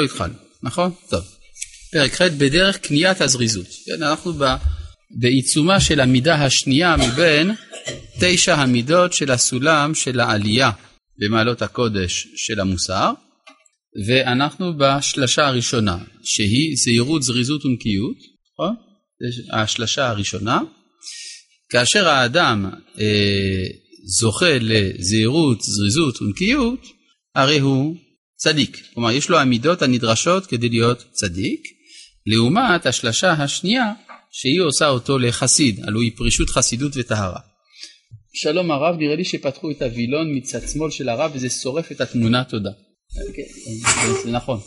לא התחלנו, נכון? טוב. פרק ח' בדרך קניית הזריזות. כן, אנחנו ב, בעיצומה של המידה השנייה מבין תשע המידות של הסולם של העלייה במעלות הקודש של המוסר, ואנחנו בשלשה הראשונה, שהיא זהירות, זריזות ונקיות, נכון? השלשה הראשונה. כאשר האדם אה, זוכה לזהירות, זריזות ונקיות, הרי הוא צדיק. כלומר, יש לו המידות הנדרשות כדי להיות צדיק, לעומת השלשה השנייה, שהיא עושה אותו לחסיד, הלוא היא פרישות חסידות וטהרה. שלום הרב, נראה לי שפתחו את הווילון מצד שמאל של הרב וזה שורף את התמונה, תודה. כן, זה נכון.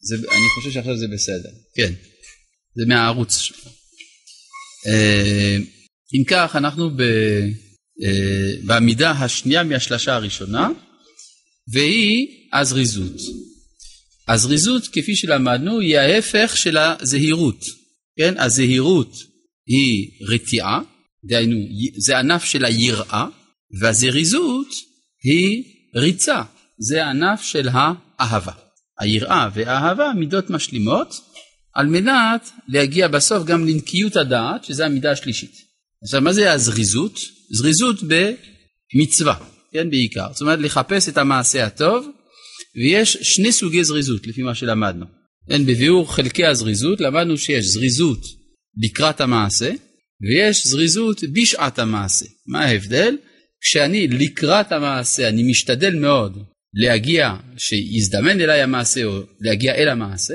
זה, אני חושב שעכשיו זה בסדר, כן. זה מהערוץ. אה, אם כך, אנחנו ב, אה, בעמידה השנייה מהשלשה הראשונה, והיא הזריזות. הזריזות, כפי שלמדנו, היא ההפך של הזהירות. כן, הזהירות היא רתיעה, דהיינו, זה ענף של היראה, והזריזות היא ריצה, זה ענף של האהבה. היראה והאהבה מידות משלימות, על מנת להגיע בסוף גם לנקיות הדעת, שזה המידה השלישית. עכשיו, מה זה הזריזות? זריזות במצווה, כן, בעיקר. זאת אומרת, לחפש את המעשה הטוב, ויש שני סוגי זריזות, לפי מה שלמדנו. כן, בביאור חלקי הזריזות, למדנו שיש זריזות לקראת המעשה, ויש זריזות בשעת המעשה. מה ההבדל? כשאני לקראת המעשה, אני משתדל מאוד להגיע, שיזדמן אליי המעשה או להגיע אל המעשה,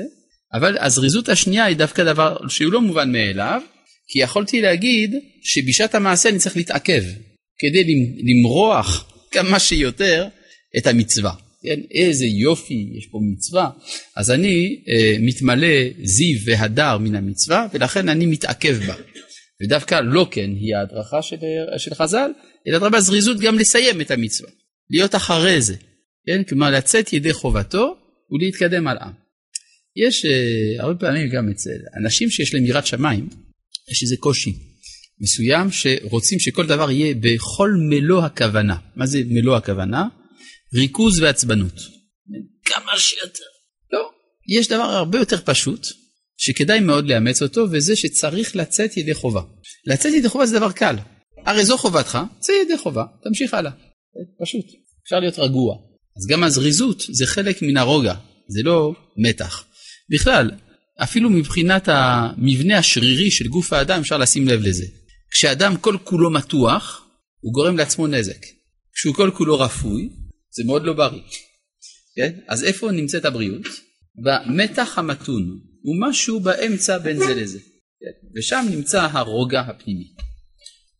אבל הזריזות השנייה היא דווקא דבר שהוא לא מובן מאליו, כי יכולתי להגיד שבשעת המעשה אני צריך להתעכב, כדי למרוח כמה שיותר את המצווה. כן, איזה יופי, יש פה מצווה. אז אני אה, מתמלא זיו והדר מן המצווה, ולכן אני מתעכב בה. ודווקא לא כן היא ההדרכה של, של חז"ל, אלא אדרבה זריזות גם לסיים את המצווה, להיות אחרי זה, כן? כלומר לצאת ידי חובתו ולהתקדם הלאה. יש uh, הרבה פעמים גם אצל אנשים שיש להם יראת שמיים, יש איזה קושי מסוים שרוצים שכל דבר יהיה בכל מלוא הכוונה. מה זה מלוא הכוונה? ריכוז ועצבנות. כמה שיותר. לא, יש דבר הרבה יותר פשוט, שכדאי מאוד לאמץ אותו, וזה שצריך לצאת ידי חובה. לצאת ידי חובה זה דבר קל. הרי זו חובתך, צא ידי חובה, תמשיך הלאה. פשוט, אפשר להיות רגוע. אז גם הזריזות זה חלק מן הרוגע, זה לא מתח. בכלל, אפילו מבחינת המבנה השרירי של גוף האדם אפשר לשים לב לזה. כשאדם כל כולו מתוח, הוא גורם לעצמו נזק. כשהוא כל כולו רפוי, זה מאוד לא בריא. כן? אז איפה נמצאת הבריאות? במתח המתון, הוא משהו באמצע בין זה לזה. כן? ושם נמצא הרוגע הפנימי.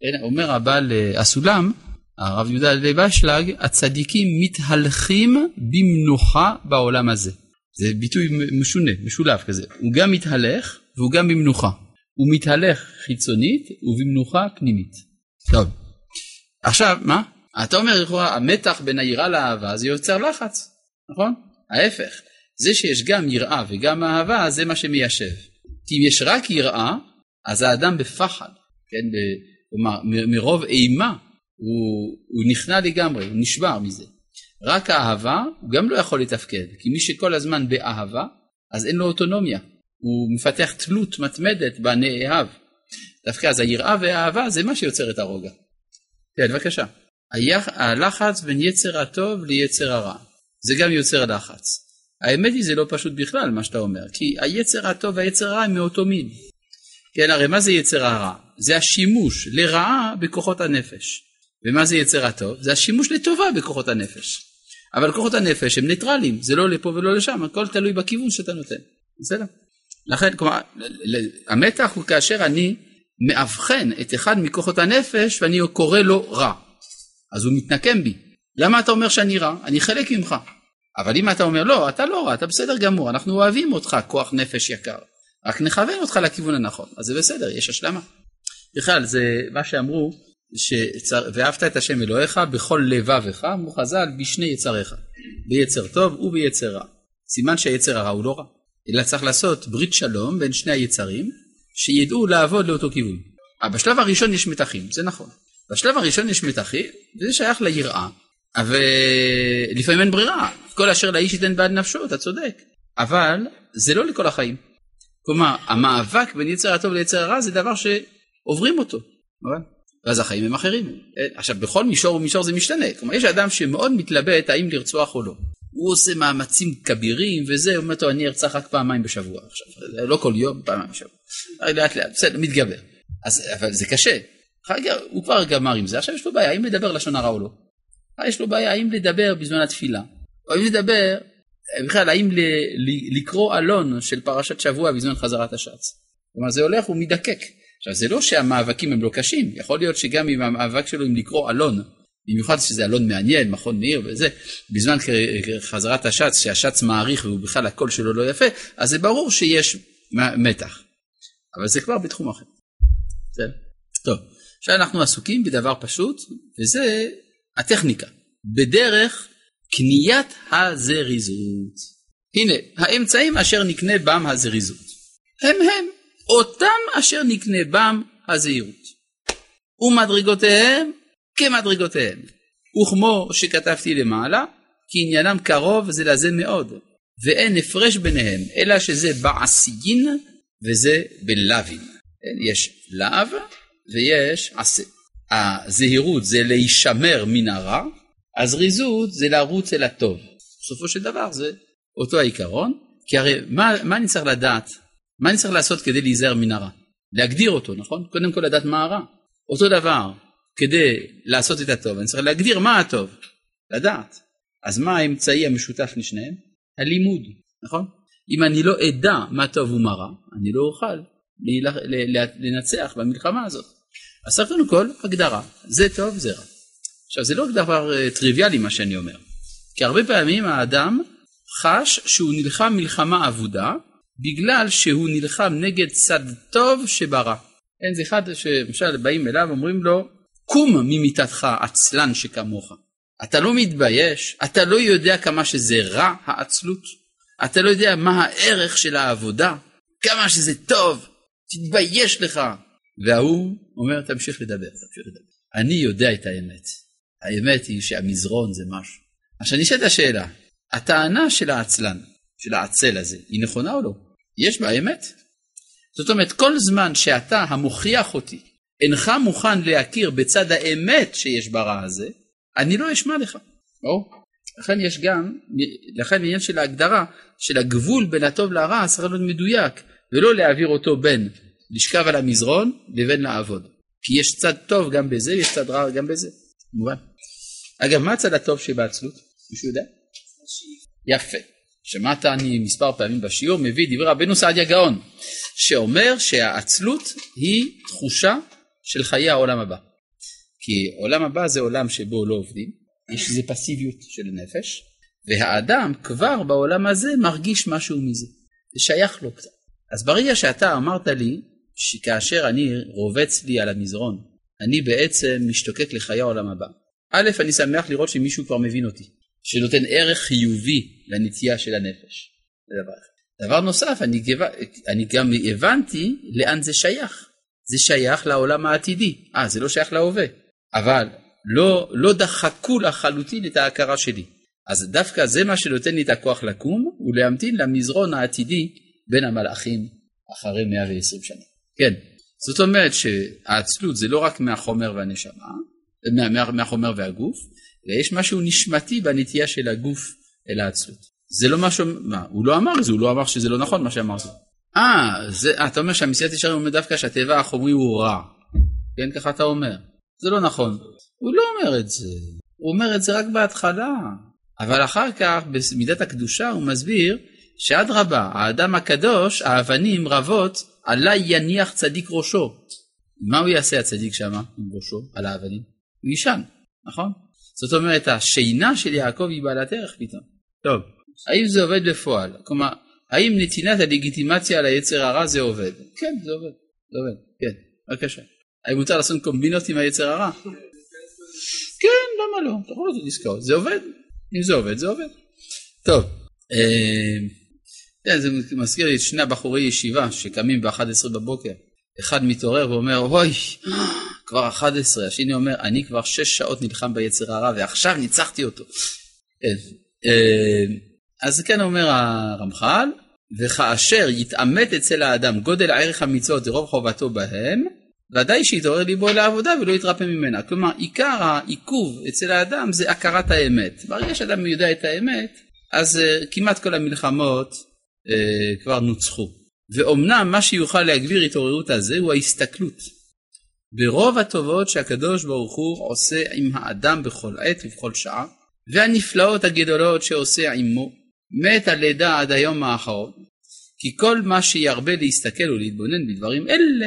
כן? אומר הבעל אה, הסולם, הרב יהודה לב אשלג, הצדיקים מתהלכים במנוחה בעולם הזה. זה ביטוי משונה, משולב כזה. הוא גם מתהלך והוא גם במנוחה. הוא מתהלך חיצונית ובמנוחה פנימית. טוב, עכשיו מה? אתה אומר לכאורה המתח בין היראה לאהבה זה יוצר לחץ, נכון? ההפך, זה שיש גם יראה וגם אהבה זה מה שמיישב. כי אם יש רק יראה אז האדם בפחד, כן? כלומר מרוב אימה הוא, הוא נכנע לגמרי, הוא נשבר מזה. רק האהבה הוא גם לא יכול לתפקד, כי מי שכל הזמן באהבה אז אין לו אוטונומיה, הוא מפתח תלות מתמדת בנאהב. דווקא אז היראה והאהבה זה מה שיוצר את הרוגע. כן, בבקשה. הלחץ בין יצר הטוב ליצר הרע. זה גם יוצר לחץ. האמת היא זה לא פשוט בכלל מה שאתה אומר, כי היצר הטוב והיצר הרע הם מאותו מין. כן, הרי מה זה יצר הרע? זה השימוש לרעה בכוחות הנפש. ומה זה יצר הטוב? זה השימוש לטובה בכוחות הנפש. אבל כוחות הנפש הם ניטרלים, זה לא לפה ולא לשם, הכל תלוי בכיוון שאתה נותן. בסדר? לכן, כלומר, המתח הוא כאשר אני מאבחן את אחד מכוחות הנפש ואני קורא לו רע. אז הוא מתנקם בי. למה אתה אומר שאני רע? אני חלק ממך. אבל אם אתה אומר לא, אתה לא רע, אתה בסדר גמור, אנחנו אוהבים אותך, כוח נפש יקר. רק נכוון אותך לכיוון הנכון. אז זה בסדר, יש השלמה. בכלל, זה מה שאמרו, שצר... ואהבת את השם אלוהיך בכל לבבך, אמרו חז"ל, בשני יצריך. ביצר טוב וביצר רע. סימן שהיצר הרע הוא לא רע. אלא צריך לעשות ברית שלום בין שני היצרים, שידעו לעבוד לאותו כיוון. בשלב הראשון יש מתחים, זה נכון. בשלב הראשון יש מתחים, וזה שייך ליראה, ולפעמים אין ברירה, כל אשר לאיש ייתן בעד נפשו, אתה צודק. אבל זה לא לכל החיים. כלומר, המאבק בין יצר הטוב ליצר הרע זה דבר שעוברים אותו. ואז החיים הם אחרים. עכשיו, בכל מישור ומישור זה משתנה. כלומר, יש אדם שמאוד מתלבט האם לרצוח או לא. הוא עושה מאמצים כבירים וזה, הוא אומר, טוב, אני ארצח רק פעמיים בשבוע עכשיו. לא כל יום, פעמיים בשבוע. לאט לאט, בסדר, מתגבר. אז, אבל זה קשה. הוא כבר גמר עם זה, עכשיו יש לו בעיה, האם לדבר לשון הרע או לא. יש לו בעיה האם לדבר בזמן התפילה, או האם לדבר, בכלל האם ל, ל, לקרוא אלון של פרשת שבוע בזמן חזרת השץ. כלומר זה הולך ומדקק. עכשיו זה לא שהמאבקים הם לא קשים, יכול להיות שגם אם המאבק שלו עם לקרוא אלון, במיוחד שזה אלון מעניין, מכון מאיר וזה, בזמן חזרת השץ, שהשץ מעריך ובכלל הקול שלו לא יפה, אז זה ברור שיש מתח. אבל זה כבר בתחום אחר. בסדר? טוב, עכשיו אנחנו עסוקים בדבר פשוט, וזה הטכניקה. בדרך קניית הזריזות. הנה, האמצעים אשר נקנה בם הזריזות. הם הם אותם אשר נקנה בם הזהירות. ומדרגותיהם כמדרגותיהם. וכמו שכתבתי למעלה, כי עניינם קרוב זה לזה מאוד, ואין הפרש ביניהם, אלא שזה בעשיין וזה בלאווין. יש לאו ויש עשה. הזהירות זה להישמר מן הרע, הזריזות זה לרוץ אל הטוב. בסופו של דבר זה אותו העיקרון, כי הרי מה, מה אני צריך לדעת? מה אני צריך לעשות כדי להיזהר מן הרע? להגדיר אותו, נכון? קודם כל לדעת מה הרע. אותו דבר, כדי לעשות את הטוב, אני צריך להגדיר מה הטוב, לדעת. אז מה האמצעי המשותף לשניהם? הלימוד, נכון? אם אני לא אדע מה טוב ומה רע, אני לא אוכל לנצח במלחמה הזאת. אז צריך קודם כל הגדרה, זה טוב, זה רע. עכשיו זה לא דבר אה, טריוויאלי מה שאני אומר, כי הרבה פעמים האדם חש שהוא נלחם מלחמה אבודה בגלל שהוא נלחם נגד צד טוב שברע. אין זה אחד שלמשל באים אליו ואומרים לו קום ממיטתך עצלן שכמוך. אתה לא מתבייש? אתה לא יודע כמה שזה רע העצלות? אתה לא יודע מה הערך של העבודה? כמה שזה טוב? תתבייש לך. וההוא אומר תמשיך לדבר, תמשיך לדבר. אני יודע את האמת. האמת היא שהמזרון זה משהו. עכשיו נשאלת השאלה, הטענה של העצלן, של העצל הזה, היא נכונה או לא? יש בה אמת? זאת אומרת, כל זמן שאתה המוכיח אותי, אינך מוכן להכיר בצד האמת שיש ברע הזה, אני לא אשמע לך. או? לכן יש גם, לכן עניין של ההגדרה של הגבול בין הטוב לרע צריך להיות מדויק, ולא להעביר אותו בין לשכב על המזרון לבין לעבוד. כי יש צד טוב גם בזה, יש צד רע גם בזה, כמובן. אגב, מה הצד הטוב שבעצלות? מישהו יודע? יפה. שמעת אני מספר פעמים בשיעור, מביא דברי רבנו סעדיה גאון, שאומר שהעצלות היא תחושה של חיי העולם הבא. כי עולם הבא זה עולם שבו לא עובדים, יש איזו פסיביות של נפש, והאדם כבר בעולם הזה מרגיש משהו מזה, זה שייך לו קצת. אז ברגע שאתה אמרת לי שכאשר אני רובץ לי על המזרון, אני בעצם משתוקק לחיי העולם הבא. א', אני שמח לראות שמישהו כבר מבין אותי, שנותן ערך חיובי לנטייה של הנפש. זה דבר אחד. דבר נוסף, אני, אני גם הבנתי לאן זה שייך. זה שייך לעולם העתידי. אה, זה לא שייך להווה. אבל לא, לא דחקו לחלוטין את ההכרה שלי. אז דווקא זה מה שנותן לי את הכוח לקום ולהמתין למזרון העתידי בין המלאכים אחרי 120 שנה. כן, זאת אומרת שהעצלות זה לא רק מהחומר והנשמה, מה, מה, מהחומר והגוף, אלא יש משהו נשמתי בנטייה של הגוף אל העצלות. זה לא משהו, מה, הוא לא אמר את זה, הוא לא אמר שזה לא נכון מה שאמרת. אה, זה, אתה אומר שהמסיעת ישרים אומר דווקא שהטבע החומרי הוא רע. כן, ככה אתה אומר. זה לא נכון. הוא לא אומר את זה, הוא אומר את זה רק בהתחלה. אבל אחר כך, במידת הקדושה, הוא מסביר שאדרבה, האדם הקדוש, האבנים רבות, עלי יניח צדיק ראשו. מה הוא יעשה הצדיק שם עם ראשו על האבנים? הוא יישן, נכון? זאת אומרת, השינה של יעקב היא בעלת ערך פתאום. טוב, האם זה עובד בפועל? כלומר, האם נתינת הלגיטימציה על היצר הרע זה עובד? כן, זה עובד, זה עובד, כן, בבקשה. האם מותר לעשות קומבינות עם היצר הרע? כן, למה לא? אתה יכול לעשות עסקאות, זה עובד. אם זה עובד, זה עובד. טוב, אה, זה מזכיר לי את שני הבחורי ישיבה שקמים ב-11 בבוקר. אחד מתעורר ואומר, אוי, כבר 11, השני אומר, אני כבר 6 שעות נלחם ביצר הרע ועכשיו ניצחתי אותו. כן, אה, אז כאן אומר הרמח"ל, וכאשר יתעמת אצל האדם גודל ערך המצוות ורוב חובתו בהם, ודאי שיתעורר ליבו אל העבודה ולא יתרפא ממנה. כלומר, עיקר העיכוב אצל האדם זה הכרת האמת. ברגע שאדם יודע את האמת, אז uh, כמעט כל המלחמות uh, כבר נוצחו. ואומנם מה שיוכל להגביר התעוררות הזה הוא ההסתכלות. ברוב הטובות שהקדוש ברוך הוא עושה עם האדם בכל עת ובכל שעה, והנפלאות הגדולות שעושה עמו, מת הלידה עד היום האחרון. כי כל מה שירבה להסתכל ולהתבונן בדברים אלה,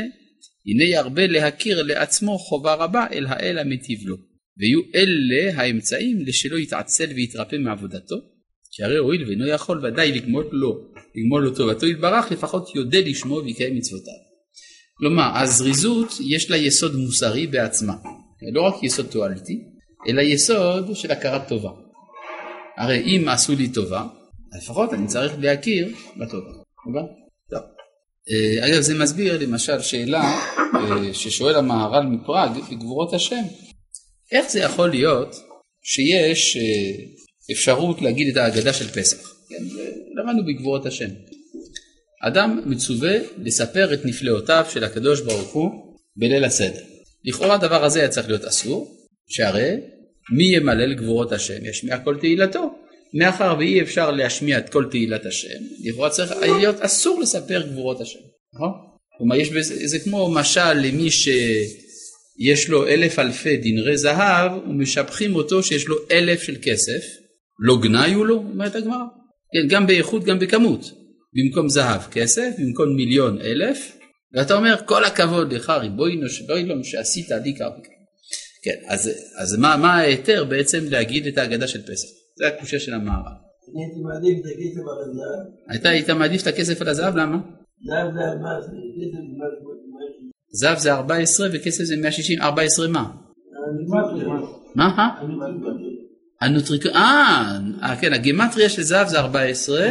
הנה ירבה להכיר לעצמו חובה רבה אל האל המיטיב לו. ויהיו אלה האמצעים לשלא יתעצל ויתרפא מעבודתו, כי הרי הואיל ואינו יכול ודאי לגמול לו, לגמול לו טובתו יתברך, לפחות יודה לשמו ויקיים מצוותיו. כלומר, הזריזות יש לה יסוד מוסרי בעצמה, לא רק יסוד תועלתי, אלא יסוד של הכרת טובה. הרי אם עשו לי טובה, לפחות אני צריך להכיר בטובה. אה, אגב, זה מסביר למשל שאלה אה, ששואל המהר"ל מפראג בגבורות השם. איך זה יכול להיות שיש אה, אפשרות להגיד את ההגדה של פסח? כן, למדנו בגבורות השם. אדם מצווה לספר את נפלאותיו של הקדוש ברוך הוא בליל הסדר. לכאורה הדבר הזה היה צריך להיות אסור, שהרי מי ימלל גבורות השם ישמיע כל תהילתו. מאחר ואי אפשר להשמיע את כל תהילת השם, לכאורה צריך להיות אסור לספר גבורות השם, נכון? כלומר יש בזה, זה כמו משל למי שיש לו אלף אלפי דנרי זהב ומשבחים אותו שיש לו אלף של כסף, לא גנאי הוא לו, אומרת הגמרא, כן, גם באיכות גם בכמות, במקום זהב כסף, במקום מיליון אלף, ואתה אומר כל הכבוד לך ריבונו שבוילום שעשית לי כך וכך. כן, אז, אז מה, מה ההיתר בעצם להגיד את ההגדה של פסח? זה הקושה של המערב. אני הייתי מעדיף את הכסף על הזהב. אתה היית מעדיף את הכסף על הזהב? למה? זהב זה 14, כסף זה זהב זה 14 וכסף זה 160, 14 מה? מה? אה? הנוטריקו... אה, אה, כן, הגימטריה של זהב זה 14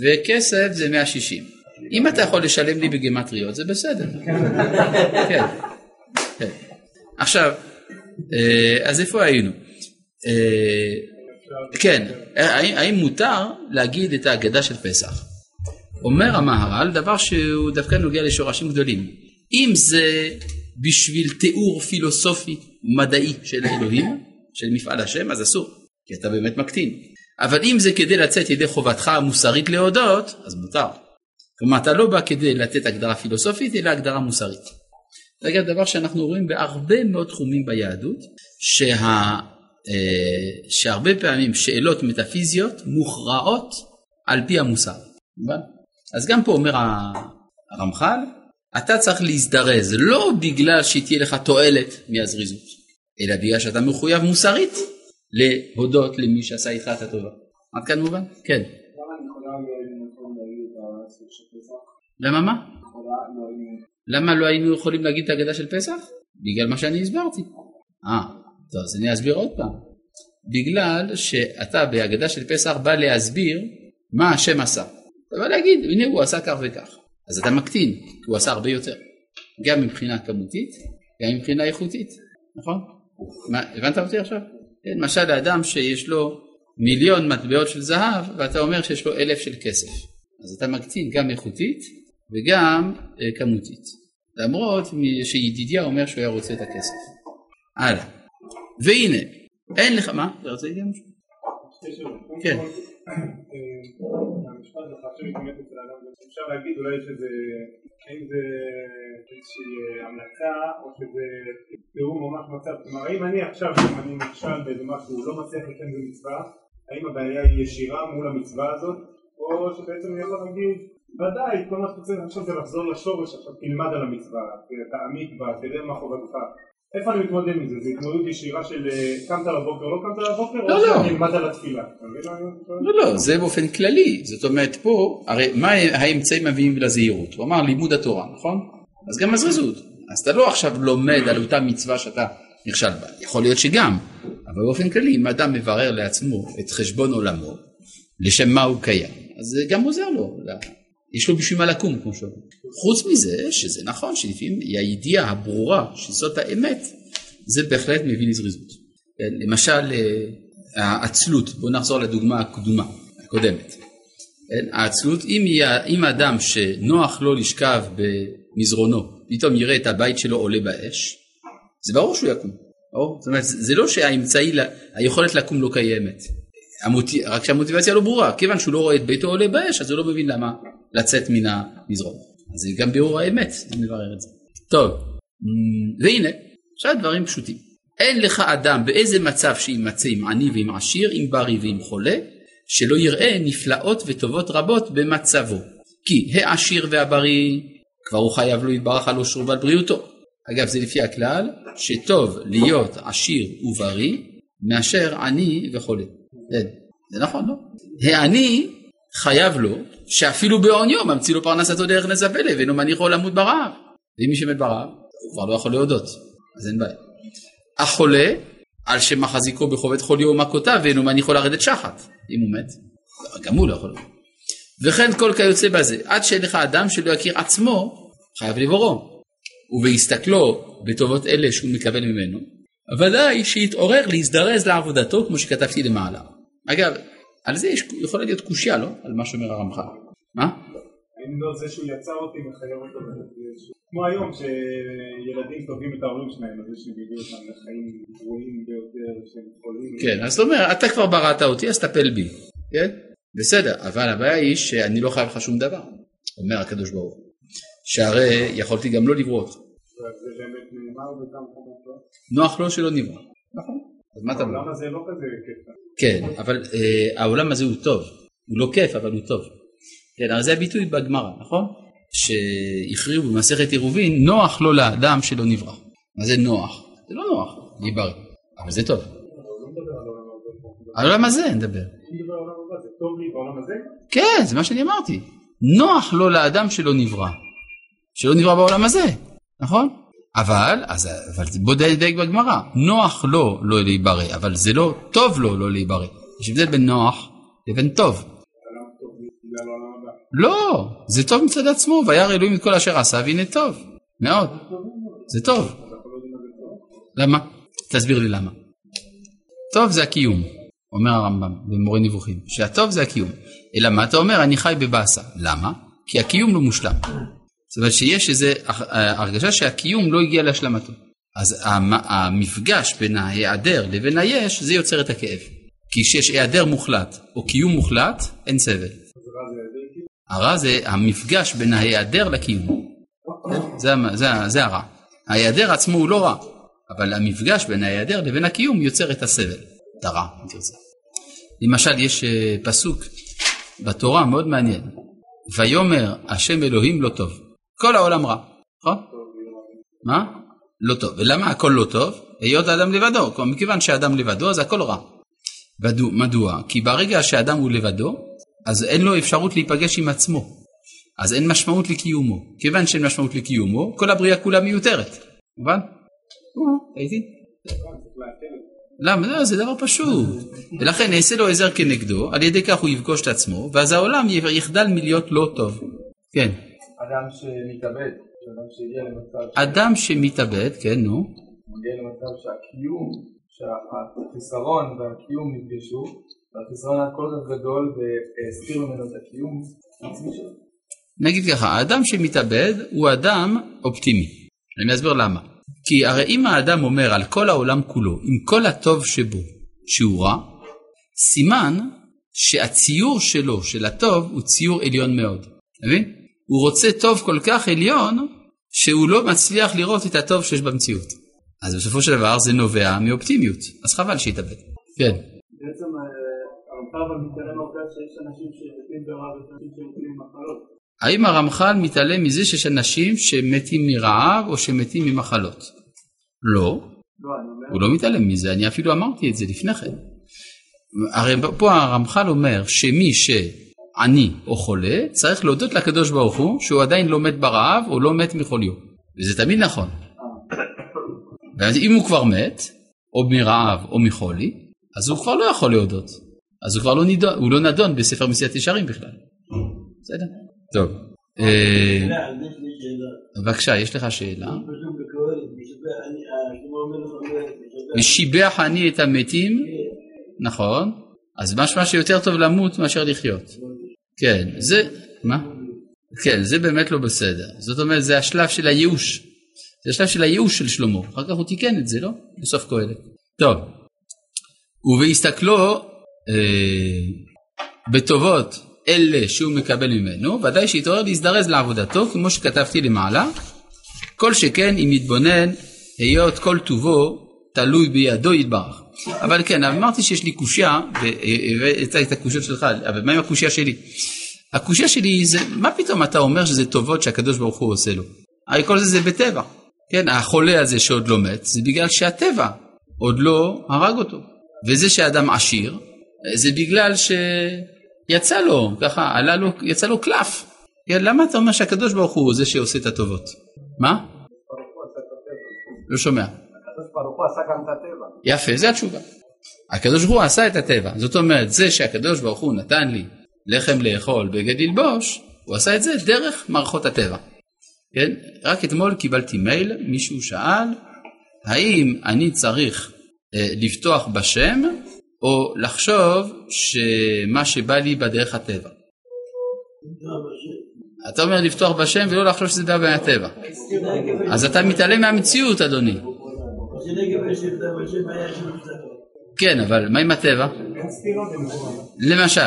וכסף זה 160. אם אתה יכול לשלם לי בגימטריות זה בסדר. כן, כן. עכשיו, אה, אז איפה היינו? אה, כן, האם מותר להגיד את ההגדה של פסח? אומר המהר"ל דבר שהוא דווקא נוגע לשורשים גדולים. אם זה בשביל תיאור פילוסופי מדעי של האלוהים, של מפעל השם, אז אסור, כי אתה באמת מקטין. אבל אם זה כדי לצאת ידי חובתך המוסרית להודות, אז מותר. כלומר, אתה לא בא כדי לתת הגדרה פילוסופית, אלא הגדרה מוסרית. זה אגב דבר שאנחנו רואים בהרבה מאוד תחומים ביהדות, שה, אה, שהרבה פעמים שאלות מטאפיזיות מוכרעות על פי המוסר. אז גם פה אומר הרמח"ל, אתה צריך להזדרז לא בגלל שתהיה לך תועלת מהזריזות, אלא בגלל שאתה מחויב מוסרית להודות למי שעשה איתך את הטובה. עד כאן מובן? כן. למה מה? למה לא היינו יכולים להגיד את ההגדה של פסח? בגלל מה שאני הסברתי. אה, טוב, אז אני אסביר עוד פעם. בגלל שאתה בהגדה של פסח בא להסביר מה השם עשה. אתה בא להגיד, הנה הוא עשה כך וכך. אז אתה מקטין, כי הוא עשה הרבה יותר. גם מבחינה כמותית, גם מבחינה איכותית, נכון? מה, הבנת אותי עכשיו? כן, למשל לאדם שיש לו מיליון מטבעות של זהב ואתה אומר שיש לו אלף של כסף. אז אתה מקטין גם איכותית וגם אה, כמותית. למרות שידידיה אומר שהוא היה רוצה את הכסף. הלאה. והנה, אין לך, מה? אתה רוצה להגיד משהו? כן. אפשר להגיד אולי שזה, האם זה איזושהי המלצה או שזה תיאור ממש מצב, כלומר האם אני עכשיו, אם אני נכשל באיזה משהו, לא מצליח לקיים במצווה, האם הבעיה היא ישירה מול המצווה הזאת, או שבעצם אני יכול להגיד, ודאי, כל מה שאתה צריך עכשיו זה לחזור לשורש, עכשיו תלמד על המצווה, תעמיק בה, תראה מה חובתך איפה אני מתמודד עם זה? זה התמודדות ישירה של אה, קמת לבוקר, לא קמת לבוקר, לא, או לא. שאני אלמד על התפילה? לא, לא, זה באופן כללי. זאת אומרת, פה, הרי מה האמצעים מביאים לזהירות? הוא אמר לימוד התורה, נכון? אז גם הזריזות. אז אתה לא עכשיו לומד על אותה מצווה שאתה נכשל בה. יכול להיות שגם, אבל באופן כללי, אם אדם מברר לעצמו את חשבון עולמו, לשם מה הוא קיים, אז זה גם עוזר לו. יש לו בשביל מה לקום, כמו שאומרים. חוץ מזה, שזה נכון שלפעמים הידיעה הברורה שזאת האמת, זה בהחלט מביא לזריזות. למשל, העצלות, בואו נחזור לדוגמה הקדומה, קודמת. כן? העצלות, אם, יהיה, אם אדם שנוח לו לשכב במזרונו, פתאום יראה את הבית שלו עולה באש, זה ברור שהוא יקום. ברור? זאת אומרת, זה לא שהאמצעי, היכולת לקום לא קיימת. המוטי... רק שהמוטיבציה לא ברורה, כיוון שהוא לא רואה את ביתו עולה באש, אז הוא לא מבין למה לצאת מן המזרון. אז זה גם ביאור האמת, אם נברר את זה. טוב, והנה, עכשיו דברים פשוטים. אין לך אדם באיזה מצב שימצא עם עני ועם עשיר, עם בריא ועם חולה, שלא יראה נפלאות וטובות רבות במצבו. כי העשיר והבריא, כבר הוא חייב לו יתברך על אושרו ועל בריאותו. אגב, זה לפי הכלל, שטוב להיות עשיר ובריא, מאשר עני וחולה. זה נכון, לא? העני חייב לו, שאפילו בעוניו ממציא לו פרנסתו דרך נס הפלא, ואינו מניחו למות ברעב. ואם מי שמת ברעב, הוא כבר לא יכול להודות, אז אין בעיה. החולה, על שמחזיקו בחובט חוליו ומכותיו, ואינו מניחו לרדת שחת, אם הוא מת. גם הוא לא יכול. וכן כל כיוצא בזה, עד שאין לך אדם שלא יכיר עצמו, חייב לבורו. ובהסתכלו בטובות אלה שהוא מקבל ממנו, ודאי שיתעורר להזדרז לעבודתו, כמו שכתבתי למעלה. אגב, על זה יש, יכולה להיות קושייה, לא? על מה שאומר הרמח"ל. מה? האם לא זה שהוא יצר אותי מחייב אותו כמו היום שילדים טובים את ההורים שלהם, אז יש שהביאו אותם לחיים גרועים ביותר, שהם חולים. כן, אז זאת אומרת, אתה כבר בראת אותי, אז טפל בי, כן? בסדר, אבל הבעיה היא שאני לא חייב לך שום דבר, אומר הקדוש ברוך הוא. שהרי יכולתי גם לא לברוא אותך. זה באמת נאמר בכמה מקומות, לא? נוח לו שלא נברא. נכון. אז מה אתה אומר? העולם הזה לא כזה כיף. כן, אבל אה, העולם הזה הוא טוב. הוא לא כיף, אבל הוא טוב. כן, הרי זה הביטוי בגמרא, נכון? שהכריעו במסכת עירובין, נוח לו לאדם שלא נברא. מה זה נוח? זה לא נוח, להיברא, אבל זה טוב. העולם הזה נדבר. כן, זה מה שאני אמרתי. נוח לו לאדם שלא נברא. שלא נברא בעולם הזה, נכון? אבל, אז, אבל בוא נדייק בגמרא, נוח לו לא להיברא, אבל זה לא טוב לו לא להיברא. יש הבדל בין נוח לבין טוב. לא, זה טוב מצד עצמו, וירא אלוהים את כל אשר עשה, והנה טוב, מאוד. זה טוב. למה? תסביר לי למה. טוב זה הקיום, אומר הרמב"ם במורה נבוכים, שהטוב זה הקיום. אלא מה אתה אומר? אני חי בבאסה. למה? כי הקיום לא מושלם. זאת אומרת שיש איזו הרגשה שהקיום לא הגיע להשלמתו. אז המפגש בין ההיעדר לבין היש, זה יוצר את הכאב. כי כשיש היעדר מוחלט או קיום מוחלט, אין סבל. הרע זה המפגש בין ההיעדר לקיום. זה, זה, זה הרע. ההיעדר עצמו הוא לא רע, אבל המפגש בין ההיעדר לבין הקיום יוצר את הסבל, את הרע, אם תרצה. למשל, יש אה, פסוק בתורה מאוד מעניין. ויאמר השם אלוהים לא טוב. כל העולם רע, נכון? מה? לא טוב. ולמה הכל לא טוב? היות האדם לבדו. מכיוון שאדם לבדו אז הכל רע. מדוע? כי ברגע שאדם הוא לבדו, אז אין לו אפשרות להיפגש עם עצמו. אז אין משמעות לקיומו. כיוון שאין משמעות לקיומו, כל הבריאה כולה מיותרת. מובן? הייתי? למה? לא, זה דבר פשוט. ולכן נעשה לו עזר כנגדו, על ידי כך הוא יפגוש את עצמו, ואז העולם יחדל מלהיות לא טוב. כן. אדם שמתאבד, אדם שהגיע למצב... אדם שמתאבד, כן, נו. מגיע למצב שהקיום, שהחיסרון והקיום נפגשו, והחיסרון היה כל כך גדול והסתיר ממנו את הקיום. נגיד ככה, האדם שמתאבד הוא אדם אופטימי. אני אסביר למה. כי הרי אם האדם אומר על כל העולם כולו, עם כל הטוב שבו, שהוא רע, סימן שהציור שלו, של הטוב, הוא ציור עליון מאוד. מבין? הוא רוצה טוב כל כך עליון, שהוא לא מצליח לראות את הטוב שיש במציאות. אז בסופו של דבר זה נובע מאופטימיות, אז חבל שיתאבד. כן. האם הרמח"ל מתעלם מזה שיש אנשים שמתים מרעב או שמתים ממחלות? לא, לא. הוא לא מתעלם מזה, אני אפילו אמרתי את זה לפני כן. הרי פה הרמח"ל אומר שמי שעני או חולה צריך להודות לקדוש ברוך הוא שהוא עדיין לא מת ברעב או לא מת מחוליו. וזה תמיד נכון. ואז אם הוא כבר מת, או מרעב או מחולי, אז הוא כבר לא יכול להודות. אז הוא כבר לא נידון, הוא לא נדון בספר מסיעת ישרים בכלל. בסדר? טוב. אה, בבקשה, יש לך שאלה? ושיבח אני את המתים, נכון, אז משמע שיותר טוב למות מאשר לחיות. כן, זה, מה? כן, זה באמת לא בסדר. זאת אומרת, זה השלב של הייאוש. זה השלב של הייאוש של שלמה. אחר כך הוא תיקן את זה, לא? בסוף קהלת. טוב. ובהסתכלו אה, בטובות אלה שהוא מקבל ממנו, ודאי שיתעורר להזדרז לעבודתו, כמו שכתבתי למעלה. כל שכן אם יתבונן, היות כל טובו תלוי בידו יתברך. אבל כן, אמרתי שיש לי קושייה, והבאת את הקושיות שלך, אבל מה עם הקושייה שלי? הקושייה שלי זה, מה פתאום אתה אומר שזה טובות שהקדוש ברוך הוא עושה לו? הרי כל זה זה בטבע. כן, החולה הזה שעוד לא מת, זה בגלל שהטבע עוד לא הרג אותו. וזה שאדם עשיר, זה בגלל שיצא לו, ככה, עלה לו, יצא לו קלף. למה אתה אומר שהקדוש ברוך הוא זה שעושה את הטובות? מה? לא שומע. הקדוש ברוך הוא עשה גם את הטבע. יפה, זה התשובה. הקדוש ברוך הוא עשה את הטבע. זאת אומרת, זה שהקדוש ברוך הוא נתן לי לחם לאכול, בגד ללבוש, הוא עשה את זה דרך מערכות הטבע. כן? רק אתמול קיבלתי מייל, מישהו שאל, האם אני צריך אה, לפתוח בשם, או לחשוב שמה שבא לי בדרך הטבע. אתה אומר לפתוח בשם ולא לחשוב שזה בא מהטבע. אז אתה מתעלם מהמציאות, אדוני. כן, אבל מה עם הטבע? למשל,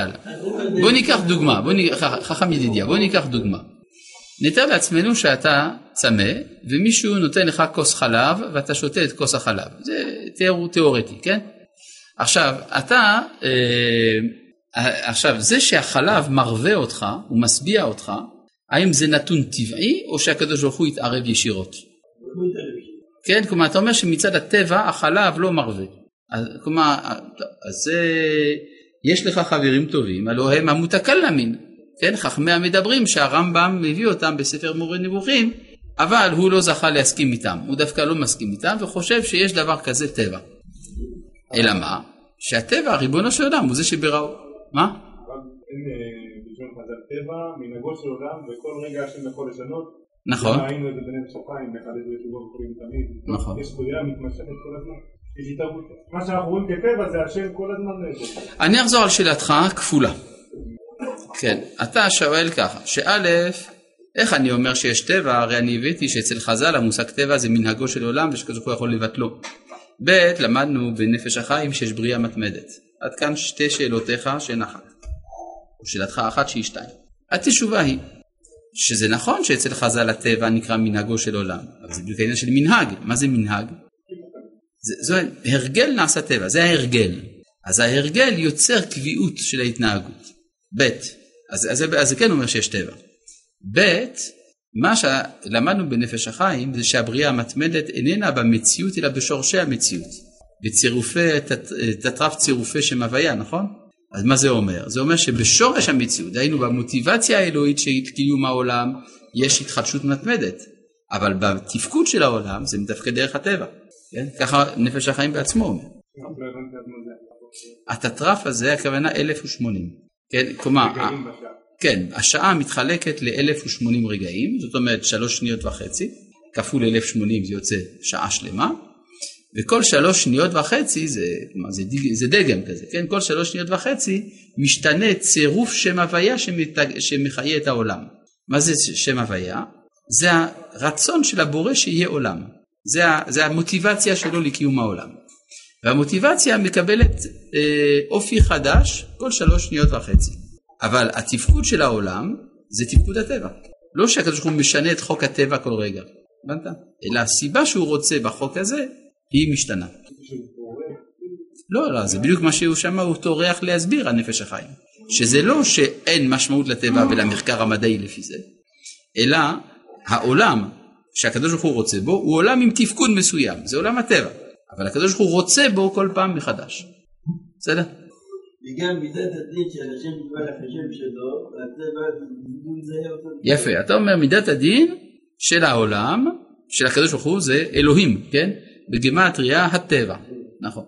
בוא ניקח דוגמה, בוא נ... חכם ידידיה, בוא ניקח דוגמה. נתאר לעצמנו שאתה צמא ומישהו נותן לך כוס חלב ואתה שותה את כוס החלב, זה תיאור תיאורטי, כן? עכשיו, אתה, אה, עכשיו זה שהחלב מרווה אותך, הוא משביע אותך, האם זה נתון טבעי או שהקדוש ברוך הוא יתערב ישירות? כן, כלומר אתה אומר שמצד הטבע החלב לא מרווה. אז, כלומר, אז זה, יש לך חברים טובים, הלוא הם המותקלמין, כן, חכמי המדברים שהרמב"ם מביא אותם בספר מורה נבוכים, אבל הוא לא זכה להסכים איתם, הוא דווקא לא מסכים איתם וחושב שיש דבר כזה טבע. אלא מה? שהטבע, ריבונו של עולם, הוא זה שבראו. מה? בלשון חז"ל טבע, מנהגו של עולם, וכל רגע השם יכול לשנות. נכון. נכון. יש בריאה מתמשכת כל הזמן. יש התערבות. מה שאנחנו רואים כטבע זה השם כל הזמן. אני אחזור על שאלתך כפולה. כן, אתה שואל ככה, שא', איך אני אומר שיש טבע? הרי אני הבאתי שאצל חז"ל המושג טבע זה מנהגו של עולם ושכזה הוא יכול לבטלו. ב', למדנו בנפש החיים שיש בריאה מתמדת. עד כאן שתי שאלותיך שהן אחת. או שאלתך אחת שהיא שתיים. התשובה היא שזה נכון שאצל חז"ל הטבע נקרא מנהגו של עולם, אבל זה בדיוק העניין של מנהג. מה זה מנהג? זה, זה הרגל נעשה טבע, זה ההרגל. אז ההרגל יוצר קביעות של ההתנהגות. ב', אז, אז, אז זה כן אומר שיש טבע. ב', מה שלמדנו בנפש החיים זה שהבריאה המתמדת איננה במציאות אלא בשורשי המציאות. בצירופי, תטרף צירופי שם הוויה, נכון? אז מה זה אומר? זה אומר שבשורש המציאות, דהיינו במוטיבציה האלוהית של קיום העולם, יש התחדשות מתמדת. אבל בתפקוד של העולם זה מתפקד דרך הטבע. כן? ככה נפש החיים בעצמו אומר. התטרף הזה הכוונה 1080. כן? כלומר, כן, השעה מתחלקת ל-1080 רגעים, זאת אומרת שלוש שניות וחצי, כפול 1080 זה יוצא שעה שלמה, וכל שלוש שניות וחצי, זה, זה, זה דגם כזה, כן? כל שלוש שניות וחצי משתנה צירוף שם הוויה שמתג, שמחיה את העולם. מה זה שם הוויה? זה הרצון של הבורא שיהיה עולם. זה, זה המוטיבציה שלו לקיום העולם. והמוטיבציה מקבלת אה, אופי חדש כל שלוש שניות וחצי. אבל התפקוד של העולם זה תפקוד הטבע. לא שהקדוש ברוך הוא משנה את חוק הטבע כל רגע, הבנת? אלא הסיבה שהוא רוצה בחוק הזה היא משתנה. לא, לא, זה בדיוק מה שהוא שם, הוא טורח להסביר על נפש החיים. שזה לא שאין משמעות לטבע ולמחקר המדעי לפי זה, אלא העולם שהקדוש ברוך הוא רוצה בו הוא עולם עם תפקוד מסוים, זה עולם הטבע, אבל הקדוש ברוך הוא רוצה בו כל פעם מחדש. בסדר? וגם מידת הדין של השם יתברך השם שלו. יפה, אתה אומר מידת הדין של העולם, של הקדוש ברוך הוא זה אלוהים, כן? בגימטריה הטבע, נכון.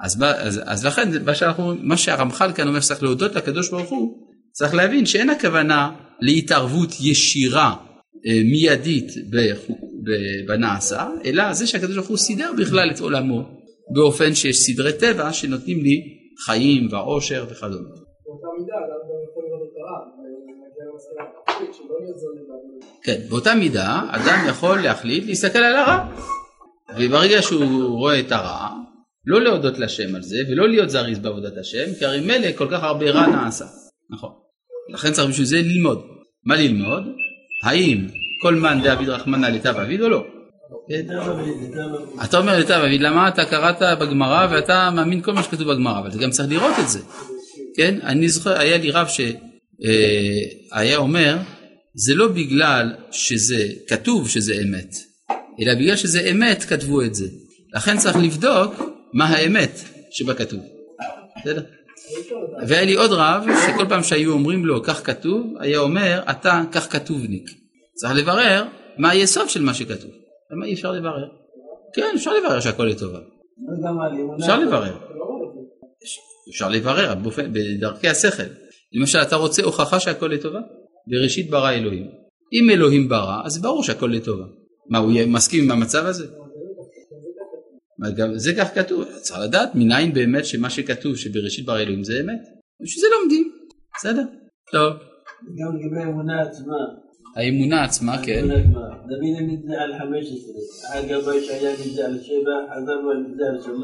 אז, אז, אז לכן מה, שאנחנו, מה שהרמח"ל כאן אומר שצריך להודות לקדוש ברוך הוא, צריך להבין שאין הכוונה להתערבות ישירה אה, מיידית בנעשה, אלא זה שהקדוש ברוך הוא סידר בכלל את עולמו באופן שיש סדרי טבע שנותנים לי חיים ועושר וכדומה. באותה מידה אדם גם יכול לראות את הרע. כן, באותה מידה אדם יכול להחליט להסתכל על הרע. וברגע שהוא רואה את הרע, לא להודות לשם על זה ולא להיות זריז בעבודת השם, כי הרי מילא כל כך הרבה רע נעשה. נכון. לכן צריך בשביל זה ללמוד. מה ללמוד? האם כל מאן דאביד רחמנא לטב אביד או לא? אתה אומר לטב אביד, למה אתה קראת בגמרא ואתה מאמין כל מה שכתוב בגמרא, אבל אתה גם צריך לראות את זה. כן, אני זוכר, היה לי רב שהיה אומר, זה לא בגלל שזה כתוב שזה אמת, אלא בגלל שזה אמת כתבו את זה. לכן צריך לבדוק מה האמת שבכתוב. בסדר? והיה לי עוד רב שכל פעם שהיו אומרים לו כך כתוב, היה אומר אתה כך כתובניק. צריך לברר מה היסוד של מה שכתוב. למה אי אפשר לברר? כן, אפשר לברר שהכל לטובה. אפשר לברר. אפשר לברר בדרכי השכל. למשל, אתה רוצה הוכחה שהכל לטובה? בראשית ברא אלוהים. אם אלוהים ברא, אז ברור שהכל לטובה. מה, הוא מסכים עם המצב הזה? זה כך כתוב, צריך לדעת מניין באמת שמה שכתוב שבראשית ברא אלוהים זה אמת. בשביל זה לומדים, בסדר? טוב. גם לגבי האמונה עצמה. האמונה עצמה, כן. דוד זה על 15, אחר כך בא ישעיה זה על 7, חזר לו העמיד את זה על 3,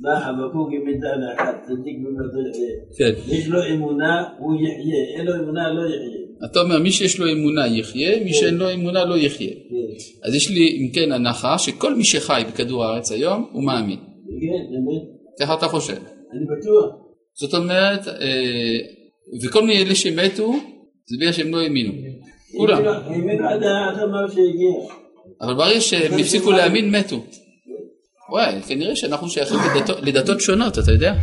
בא חבקוק זה על 1, צדיק במרדו יחיה. כן. יש לו אמונה, הוא יחיה, אין לו אמונה, לא יחיה. אתה אומר מי שיש לו אמונה יחיה, מי שאין לו אמונה לא יחיה. כן, אז יש לי אם כן הנחה שכל מי שחי בכדור הארץ היום הוא מאמין. כן, באמת, ככה אתה חושב. אני בטוח. זאת אומרת, אה, וכל מיני אלה שמתו, זה בגלל שהם לא האמינו. כולם. המוות שהגיע. אבל ברגע שהם הפסיקו להאמין, מתו. וואי, כנראה שאנחנו שייכים לדתות, שונות, אתה יודע?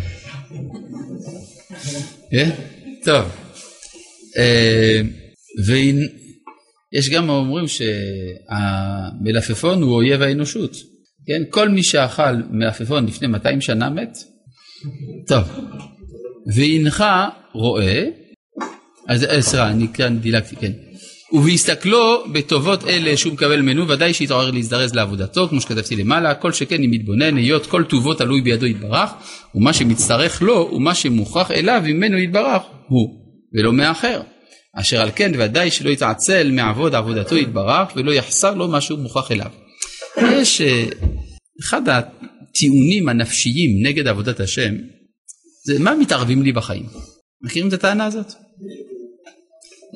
כן? טוב. אה, ויש גם אומרים שהמלפפון הוא אויב האנושות. כן? כל מי שאכל מלפפון לפני 200 שנה מת. טוב. והנך רואה, אז אה, סליחה, אני כאן דילגתי, כן. ובהסתכלו בטובות אלה שהוא מקבל ממנו, ודאי שיתעורר להזדרז לעבודתו, כמו שכתבתי למעלה, כל שכן אם יתבונן, היות כל טובו תלוי בידו יתברך, ומה שמצטרך לו, ומה שמוכרח אליו ממנו יתברך, הוא, ולא מאחר. אשר על כן ודאי שלא יתעצל מעבוד עבודתו יתברך, ולא יחסר לו מה שהוא מוכרח אליו. יש אה, אחד הטיעונים הנפשיים נגד עבודת השם, זה מה מתערבים לי בחיים. מכירים את הטענה הזאת?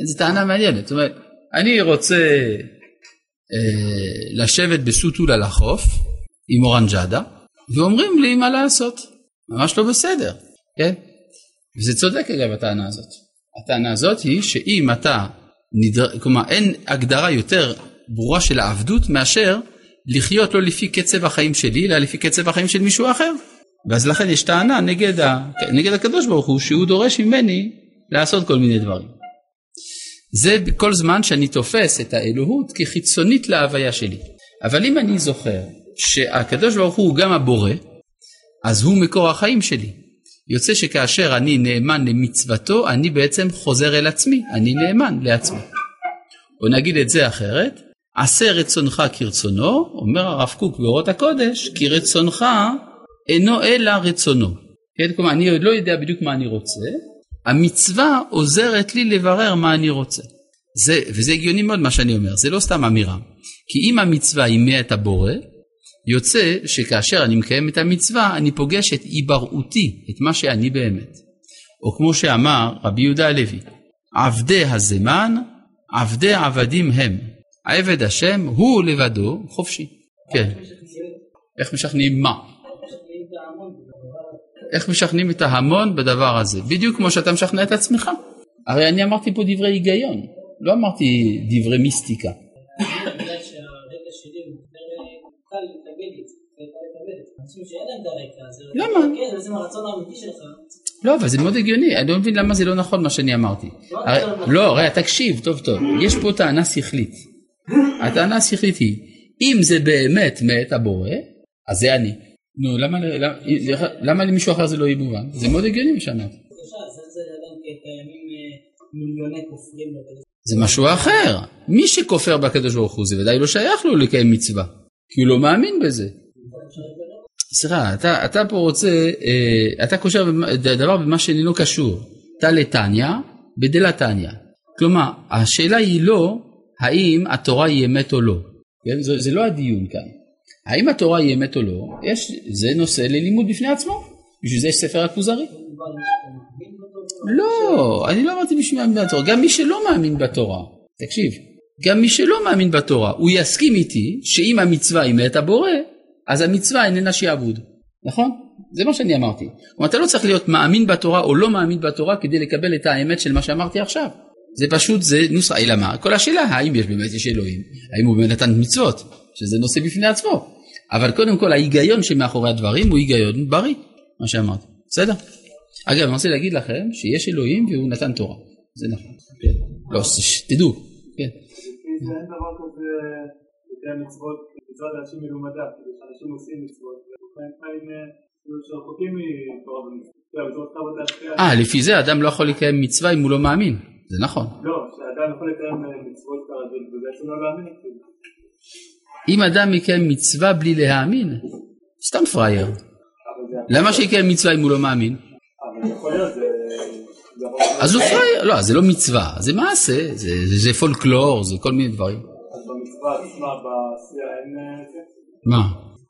זו טענה מעניינת, זאת אומרת, אני רוצה אה, לשבת בסוטול על החוף עם אורנג'אדה, ואומרים לי מה לעשות, ממש לא בסדר, כן? וזה צודק אגב הטענה הזאת. הטענה הזאת היא שאם אתה, נדר... כלומר אין הגדרה יותר ברורה של העבדות מאשר לחיות לא לפי קצב החיים שלי, אלא לפי קצב החיים של מישהו אחר. ואז לכן יש טענה נגד, ה... נגד הקדוש ברוך הוא שהוא דורש ממני לעשות כל מיני דברים. זה כל זמן שאני תופס את האלוהות כחיצונית להוויה שלי. אבל אם אני זוכר שהקדוש ברוך הוא גם הבורא, אז הוא מקור החיים שלי. יוצא שכאשר אני נאמן למצוותו, אני בעצם חוזר אל עצמי, אני נאמן לעצמי. או נגיד את זה אחרת, עשה רצונך כרצונו, אומר הרב קוק באורות הקודש, כי רצונך אינו אלא רצונו. כן, כלומר, אני עוד לא יודע בדיוק מה אני רוצה, המצווה עוזרת לי לברר מה אני רוצה. זה, וזה הגיוני מאוד מה שאני אומר, זה לא סתם אמירה. כי אם המצווה היא מאת הבורא, יוצא שכאשר אני מקיים את המצווה, אני פוגש את היבראותי, את מה שאני באמת. או כמו שאמר רבי יהודה הלוי, עבדי הזמן, עבדי עבדים הם. עבד השם הוא לבדו חופשי. כן. איך משכנעים מה? איך משכנעים את ההמון בדבר הזה? בדיוק כמו שאתה משכנע את עצמך. הרי אני אמרתי פה דברי היגיון, לא אמרתי דברי מיסטיקה. הרקע הזה. למה? כן. לא, אבל זה מאוד הגיוני, אני לא מבין למה זה לא נכון מה שאני אמרתי. הרי, לא, תקשיב, טוב טוב, יש פה טענה שכלית. הטענה השכלית היא, אם זה באמת מאת הבורא, אז זה אני. נו, למה, למישהו אחר זה לא יהיה מובן? זה מאוד הגיוני מה זה קיימים אה. זה משהו אחר. מי שכופר בקדוש ברוך הוא זה ודאי לא שייך לו לקיים מצווה, כי הוא לא מאמין בזה. סליחה, אתה, אתה פה רוצה, אה, אתה קושר דבר במה שאיננו קשור. תא תניא בדלה תניא. כלומר, השאלה היא לא האם התורה היא אמת או לא. כן? זה, זה לא הדיון כאן. האם התורה היא אמת או לא, יש, זה נושא ללימוד בפני עצמו. בשביל זה יש ספר הכוזרי. לא, אני לא אמרתי בשביל מאמין בתורה. גם מי שלא מאמין בתורה, תקשיב, גם מי שלא מאמין בתורה, הוא יסכים איתי שאם המצווה היא מאת הבורא, אז המצווה איננה שעבוד. נכון? זה מה שאני אמרתי. כלומר, אתה לא צריך להיות מאמין בתורה או לא מאמין בתורה כדי לקבל את האמת של מה שאמרתי עכשיו. זה פשוט, זה נוסחה, אלא מה? כל השאלה, האם יש באמת יש אלוהים? האם הוא באמת נתן מצוות? שזה נושא בפני עצמו. אבל קודם כל, ההיגיון שמאחורי הדברים הוא היגיון בריא, מה שאמרתי. בסדר? אגב, אני רוצה להגיד לכם שיש אלוהים והוא נתן תורה. זה נכון. כן. לא, שתדעו. כן. אין דבר כזה יותר מצוות, מצוות אנשים מלומדה, שאנשים עושים מצוות, אה, כאילו אה, לפי זה אדם לא יכול לקיים מצווה אם הוא לא מאמין. זה נכון. לא, שאדם יכול לקיים אה, מצוות כרגיל, ובעצם לא להאמין, כאילו. אם אדם יקיים מצווה בלי להאמין, סתם פראייר. למה שיקיים מצווה אם הוא לא מאמין? אז הוא פראייר. לא, זה לא מצווה, זה מעשה, זה, פולקלור, זה כל מיני דברים. אז במצווה עצמה, בעשייה אין אה, זה? מה?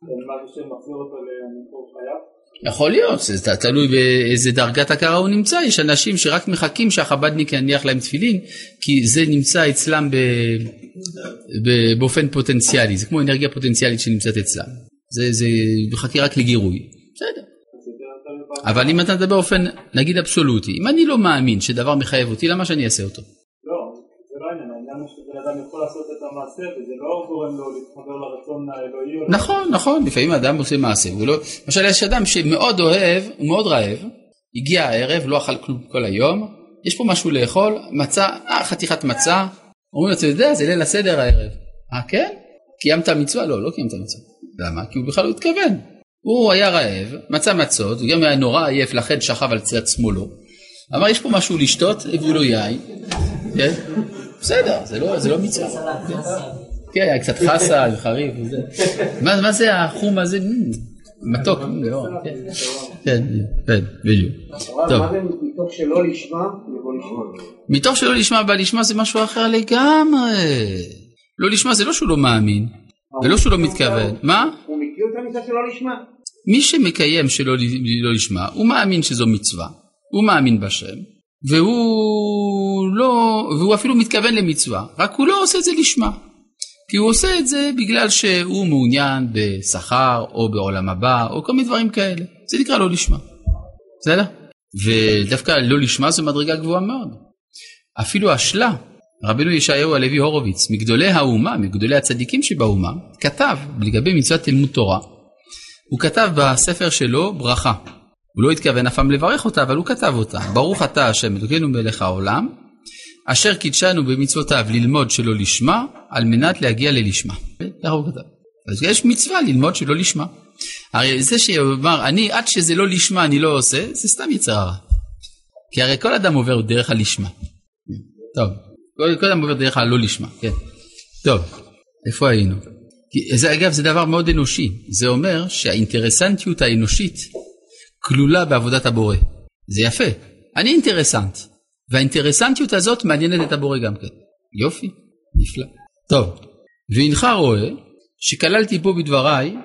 אין משהו שמחזיר אותו למקור חייו? יכול להיות, זה תלוי באיזה דרגת הכרה הוא נמצא, יש אנשים שרק מחכים שהחב"דניק יניח להם תפילין, כי זה נמצא אצלם ב... באופן פוטנציאלי, זה כמו אנרגיה פוטנציאלית שנמצאת אצלם, זה, זה מחכה רק לגירוי, בסדר. אבל אם אתה מדבר באופן נגיד אבסולוטי, אם אני לא מאמין שדבר מחייב אותי, למה שאני אעשה אותו? לא, זה לא העניין, העניין הוא שבן אדם יכול לעשות את המעשה וזה לא גורם לו להתחבר לרצון האלוהי. לא. נכון, נכון, לפעמים אדם עושה מעשה, לא... למשל יש אדם שמאוד אוהב, הוא מאוד רעב, הגיע הערב, לא אכל כלום כל היום, יש פה משהו לאכול, מצה, אה, חתיכת מצה, אומרים אתה יודע, זה ליל הסדר הערב. אה, כן? קיימת מצווה? לא, לא קיימת מצווה. למה? כי הוא בכלל לא התכוון. הוא היה רעב, מצא מצות, הוא גם היה נורא עייף, לכן שכב על צד שמאלו. אמר, יש פה משהו לשתות, הביאו לו יין, כן? בסדר, זה לא, זה לא מצווה. כן. היה קצת חסה וחריף וזה. מה, מה זה החום הזה? מתוק, לא, כן, כן, כן, בדיוק. טוב, מתוך שלא לשמה, יבוא לשמה. מתוך שלא לשמה בא לשמה זה משהו אחר לגמרי. לא לשמה זה לא שהוא לא מאמין, ולא שהוא לא מתכוון. מה? הוא מכיר את המצווה שלא לשמה. מי שמקיים שלא לא לשמה, הוא מאמין שזו מצווה, הוא מאמין בשם, והוא לא, והוא אפילו מתכוון למצווה, רק הוא לא עושה את זה לשמה. כי הוא עושה את זה בגלל שהוא מעוניין בשכר או בעולם הבא או כל מיני דברים כאלה. זה נקרא לא לשמה. בסדר? ודווקא לא לשמה זו מדרגה גבוהה מאוד. אפילו השלה, רבנו ישעיהו הלוי הורוביץ, מגדולי האומה, מגדולי הצדיקים שבאומה, כתב לגבי מצוות תלמוד תורה, הוא כתב בספר שלו ברכה. הוא לא התכוון אף פעם לברך אותה, אבל הוא כתב אותה. ברוך אתה השם אלוקינו מלך העולם, אשר קידשנו במצוותיו ללמוד שלא לשמה, על מנת להגיע ללשמה. ככה הוא כתב. אז יש מצווה ללמוד שלא לשמה. הרי זה שאומר, אני, עד שזה לא לשמה אני לא עושה, זה סתם יצר הרע. כי הרי כל אדם עובר דרך הלשמה. טוב, כל, כל אדם עובר דרך הלא לשמה, כן. טוב, איפה היינו? כי זה אגב זה דבר מאוד אנושי, זה אומר שהאינטרסנטיות האנושית כלולה בעבודת הבורא. זה יפה, אני אינטרסנט, והאינטרסנטיות הזאת מעניינת את הבורא גם כן. יופי, נפלא. טוב, והנך רואה שכללתי פה בדבריי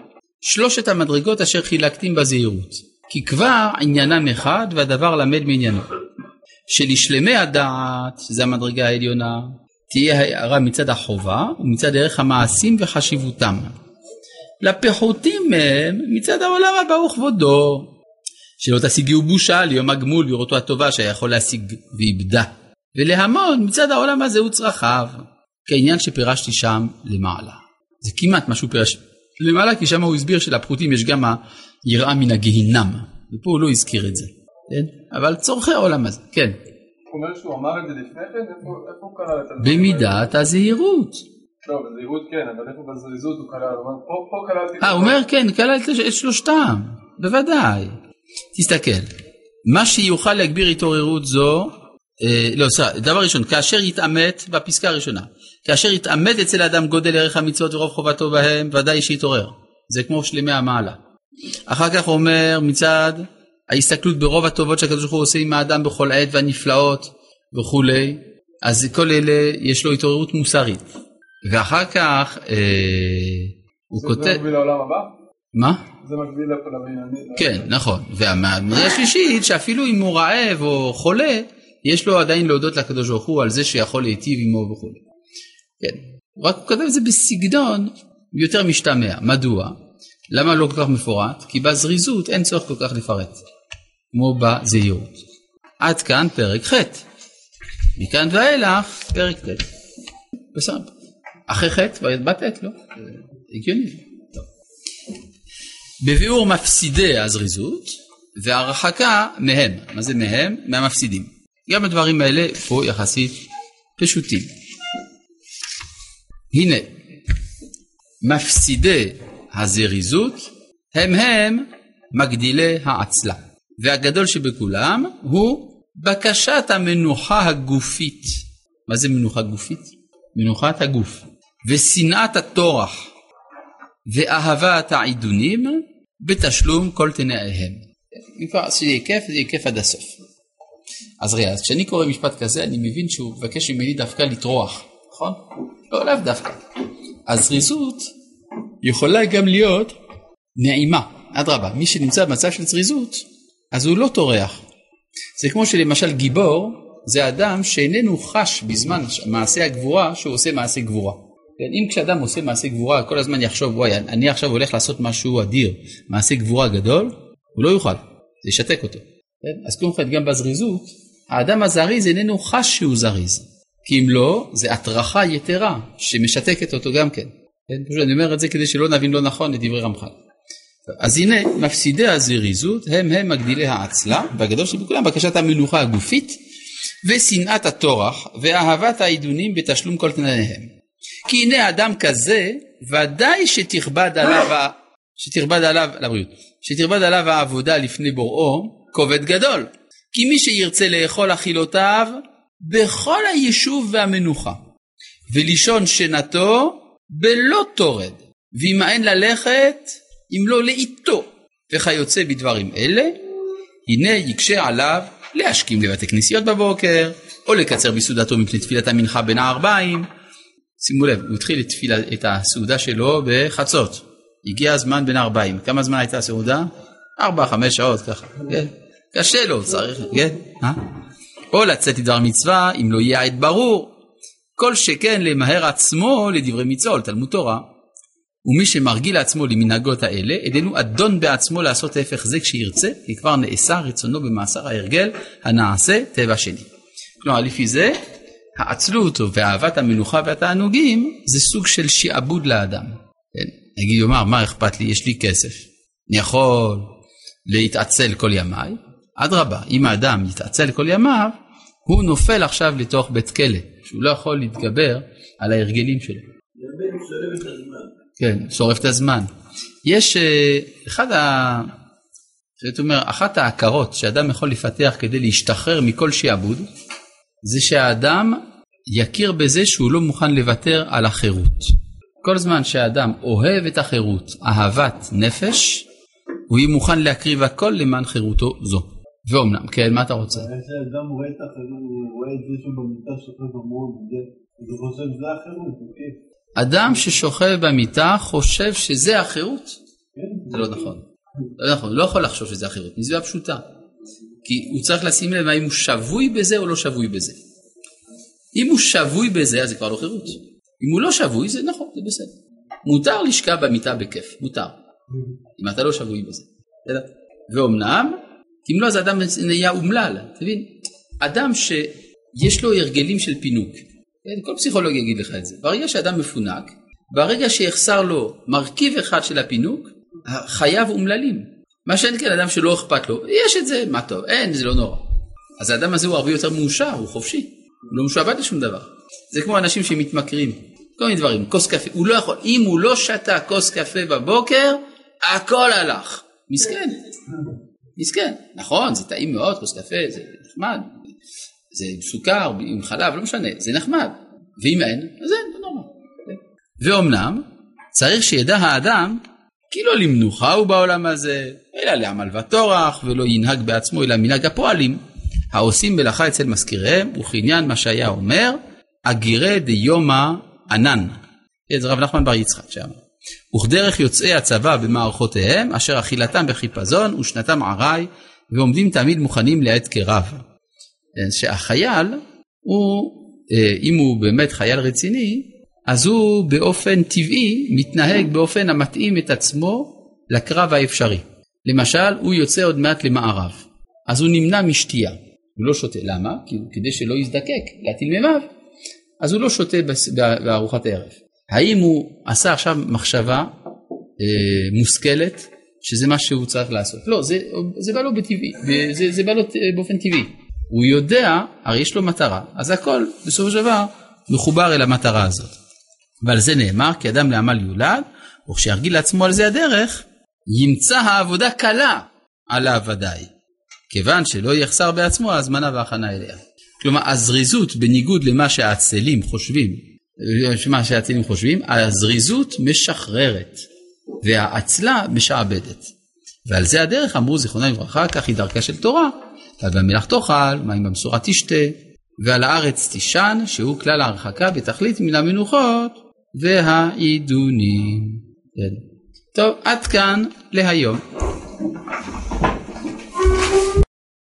שלושת המדרגות אשר חילקתים בזהירות, כי כבר עניינם אחד והדבר למד מעניינו. שלשלמי הדעת, שזה המדרגה העליונה, תהיה הערה מצד החובה ומצד ערך המעשים וחשיבותם. לפחותים מהם מצד העולם הבא וכבודו. שלא תשיגו בושה ליום הגמול בראותו הטובה שהיה יכול להשיג ואיבדה. ולהמון מצד העולם הזה הוא צרכיו. כעניין שפירשתי שם למעלה. זה כמעט מה שהוא פירש למעלה כי שם הוא הסביר שלפחותים יש גם היראה מן הגיהינם. ופה הוא לא הזכיר את זה. כן? אבל צורכי העולם הזה, כן. הוא אומר שהוא אמר את זה לפני כן? איפה הוא כלל את הדברים במידת הזהירות. לא, בזהירות כן, אבל איפה בזריזות הוא כלל? הוא אומר, פה. את אה, הוא. אומר כן, כלל את שלושתם, בוודאי. תסתכל, מה שיוכל להגביר התעוררות זו, אה, לא, סליחה, דבר ראשון, כאשר יתעמת, בפסקה הראשונה, כאשר יתעמת אצל האדם גודל ערך המצוות ורוב חובתו בהם, ודאי שיתעורר. זה כמו שלמי המעלה. אחר כך אומר מצד ההסתכלות ברוב הטובות שהקדוש ברוך הוא עושה עם האדם בכל עת והנפלאות וכולי, אז כל אלה יש לו התעוררות מוסרית. ואחר כך אה, הוא זה כותב, מקביל לעולם הבא? מה? זה מקביל לבינוני? כן, נכון. והמעלה השלישית, שאפילו אם הוא רעב או חולה, יש לו עדיין להודות לקדוש ברוך הוא על זה שיכול להיטיב עמו וכו'. כן. רק הוא כתב את זה בסגנון יותר משתמע. מדוע? למה לא כל כך מפורט? כי בזריזות אין צורך כל כך לפרט, כמו בזהירות. עד כאן פרק ח'. מכאן ואילך פרק ט'. בסדר. אחרי ח' בא ט', לא? הגיוני. בביאור מפסידי הזריזות והרחקה מהם. מה זה מהם? מהמפסידים. גם הדברים האלה פה יחסית פשוטים. הנה, מפסידי הזריזות הם הם מגדילי העצלה. והגדול שבכולם הוא בקשת המנוחה הגופית. מה זה מנוחה גופית? מנוחת הגוף. ושנאת הטורח ואהבת העידונים בתשלום כל תנאיהם. יהיה כיף, זה כיף עד הסוף. אז רגע, אז כשאני קורא משפט כזה, אני מבין שהוא מבקש ממני דווקא לטרוח, נכון? לא, לאו דווקא. הזריזות יכולה גם להיות נעימה, אדרבה, מי שנמצא במצב של זריזות, אז הוא לא טורח. זה כמו שלמשל גיבור, זה אדם שאיננו חש בזמן מעשה הגבורה שהוא עושה מעשה גבורה. כן, אם כשאדם עושה מעשה גבורה, כל הזמן יחשוב, וואי, אני עכשיו הולך לעשות משהו אדיר, מעשה גבורה גדול, הוא לא יוכל, זה ישתק אותו. כן? אז כלום אחד גם בזריזות, האדם הזריז איננו חש שהוא זריז. כי אם לא, זה הטרחה יתרה שמשתקת אותו גם כן. כן? פשוט אני אומר את זה כדי שלא נבין לא נכון את דברי רמח"ל. אז הנה, מפסידי הזריזות הם הם מגדילי העצלה, והגדול שבכולם בקשת המנוחה הגופית, ושנאת הטורח, ואהבת העידונים בתשלום כל תנאיהם. כי הנה אדם כזה, ודאי שתכבד עליו, ה- שתכבד עליו, לבריאות, שתכבד עליו העבודה לפני בוראו, כובד גדול. כי מי שירצה לאכול אכילותיו, בכל היישוב והמנוחה, ולישון שנתו בלא תורד, וימאן ללכת אם לא לאיתו, וכיוצא בדברים אלה, הנה יקשה עליו להשכים לבתי כנסיות בבוקר, או לקצר בסעודתו מפני תפילת המנחה בין הערביים. שימו לב, הוא התחיל את, תפילה, את הסעודה שלו בחצות. הגיע הזמן בין הערביים. כמה זמן הייתה הסעודה? ארבע, חמש שעות ככה. כן? קשה לו, צריך, כן? אה? או לצאת לדבר מצווה, אם לא יהיה עת ברור. כל שכן למהר עצמו לדברי מצווה, לתלמוד תורה. ומי שמרגיל לעצמו למנהגות האלה, איננו אדון בעצמו לעשות ההפך זה כשירצה, כי כבר נאסר רצונו במאסר ההרגל הנעשה טבע שני. כלומר, לפי זה, העצלות ואהבת המנוחה והתענוגים זה סוג של שעבוד לאדם. כן? נגיד, יאמר, מה אכפת לי, יש לי כסף. אני יכול להתעצל כל ימיי. אדרבה, אם האדם יתעצל כל ימיו, הוא נופל עכשיו לתוך בית כלא, שהוא לא יכול להתגבר על ההרגלים שלו. שורף את הזמן. כן, שורף את הזמן. יש אה, אחד ה... זאת אומרת, אחת ההכרות שאדם יכול לפתח כדי להשתחרר מכל שעבוד, זה שהאדם יכיר בזה שהוא לא מוכן לוותר על החירות. כל זמן שהאדם אוהב את החירות, אהבת נפש, הוא יהיה מוכן להקריב הכל למען חירותו זו. ואומנם, כן, מה אתה רוצה? הבעיה שאדם רואה את החירות, הוא רואה את זה שהוא במיטה שוכב במון, אז הוא חושב שזה החירות, אוקיי? אדם ששוכב במיטה חושב שזה החירות. כן, זה לא נכון. לא נכון, לא יכול לחשוב שזה החירות, מסיבה פשוטה. כי הוא צריך לשים לב האם הוא שבוי בזה או לא שבוי בזה. אם הוא שבוי בזה, אז זה כבר לא חירות. אם הוא לא שבוי, זה נכון, זה בסדר. מותר לשכב במיטה בכיף, מותר. אם אתה לא שבוי בזה. ואומנם, אם לא, אז אדם נהיה אומלל. אתה מבין? אדם שיש לו הרגלים של פינוק, כן? כל פסיכולוג יגיד לך את זה. ברגע שאדם מפונק, ברגע שיחסר לו מרכיב אחד של הפינוק, חייו אומללים. מה שאין כן אדם שלא אכפת לו, יש את זה, מה טוב, אין, זה לא נורא. אז האדם הזה הוא הרבה יותר מאושר, הוא חופשי, הוא לא משועבד לשום דבר. זה כמו אנשים שמתמכרים, כל מיני דברים, כוס קפה, הוא לא יכול, אם הוא לא שתה כוס קפה בבוקר, הכל הלך. מסכן, מסכן. נכון, זה טעים מאוד, כוס קפה, זה נחמד, זה עם סוכר, עם חלב, לא משנה, זה נחמד. ואם אין, אז אין, זה נורא. ואומנם, צריך שידע האדם כי לא למנוחה הוא בעולם הזה, אלא לעמל וטורח, ולא ינהג בעצמו אלא מנהג הפועלים, העושים מלאכה אצל מזכיריהם, וכעניין מה שהיה אומר, אגירי דיומא ענן. זה רב נחמן בר יצחק שם. וכדרך יוצאי הצבא במערכותיהם, אשר אכילתם בחיפזון ושנתם ערי, ועומדים תמיד מוכנים לעת. כן, שהחייל, הוא, אה, אם הוא באמת חייל רציני, אז הוא באופן טבעי מתנהג באופן המתאים את עצמו לקרב האפשרי. למשל, הוא יוצא עוד מעט למערב, אז הוא נמנע משתייה. הוא לא שותה, למה? כדי שלא יזדקק להטיל מימיו, אז הוא לא שותה בארוחת הערב. האם הוא עשה עכשיו מחשבה אה, מושכלת שזה מה שהוא צריך לעשות? לא, זה, זה בא לו בטבעי, זה, זה בא לו באופן טבעי. הוא יודע, הרי יש לו מטרה, אז הכל בסופו של דבר מחובר אל המטרה הזאת. ועל זה נאמר כי אדם לעמל יולד, וכשירגיל לעצמו על זה הדרך, ימצא העבודה קלה עליו ודאי. כיוון שלא יחסר בעצמו ההזמנה וההכנה אליה. כלומר, הזריזות, בניגוד למה שהעצלים חושבים, מה שהעצלים חושבים, הזריזות משחררת, והעצלה משעבדת. ועל זה הדרך אמרו זיכרונם לברכה, כך היא דרכה של תורה, ועל במלח תאכל, מים במשורה תשתה, ועל הארץ תישן, שהוא כלל ההרחקה בתכלית מן המנוחות והעידונים. טוב, עד כאן להיום.